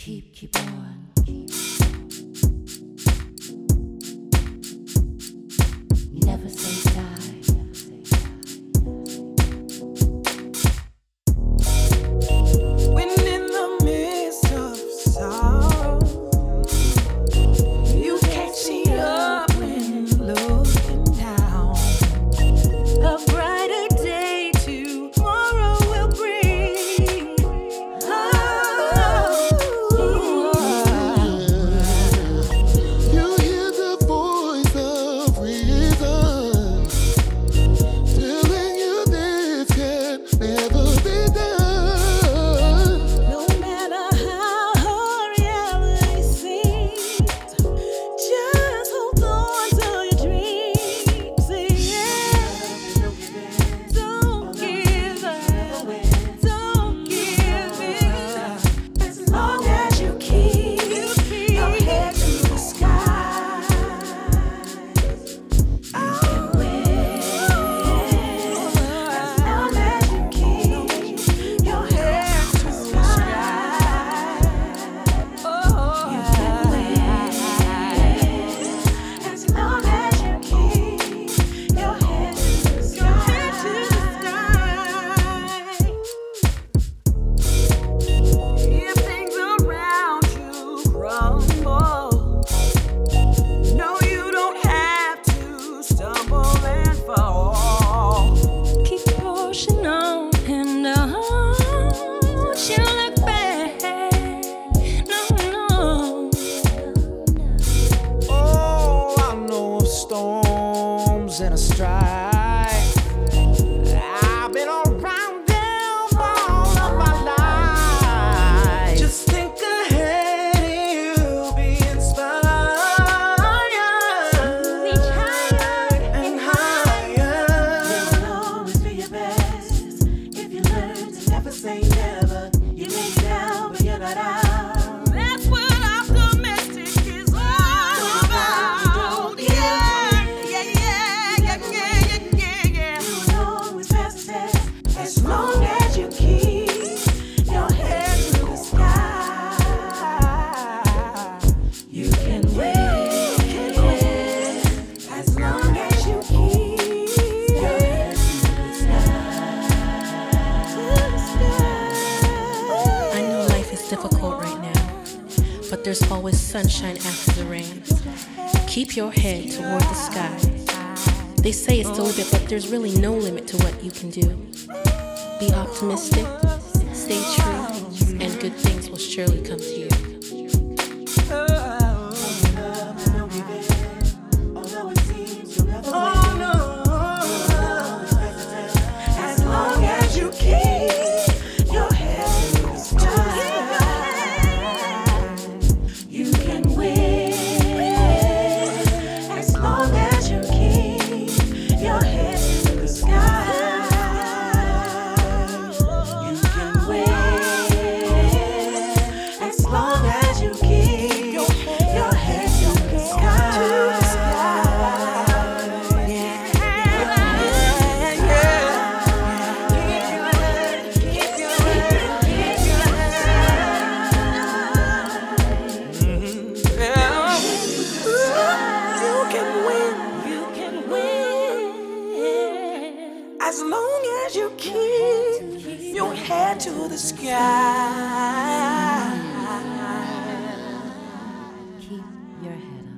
keep keep on. keep say yeah. difficult right now, but there's always sunshine after the rain. Keep your head toward the sky. They say it's the limit, but there's really no limit to what you can do. Be optimistic, stay true, and good things will surely come to you. As long as you keep your head to the sky. Keep your head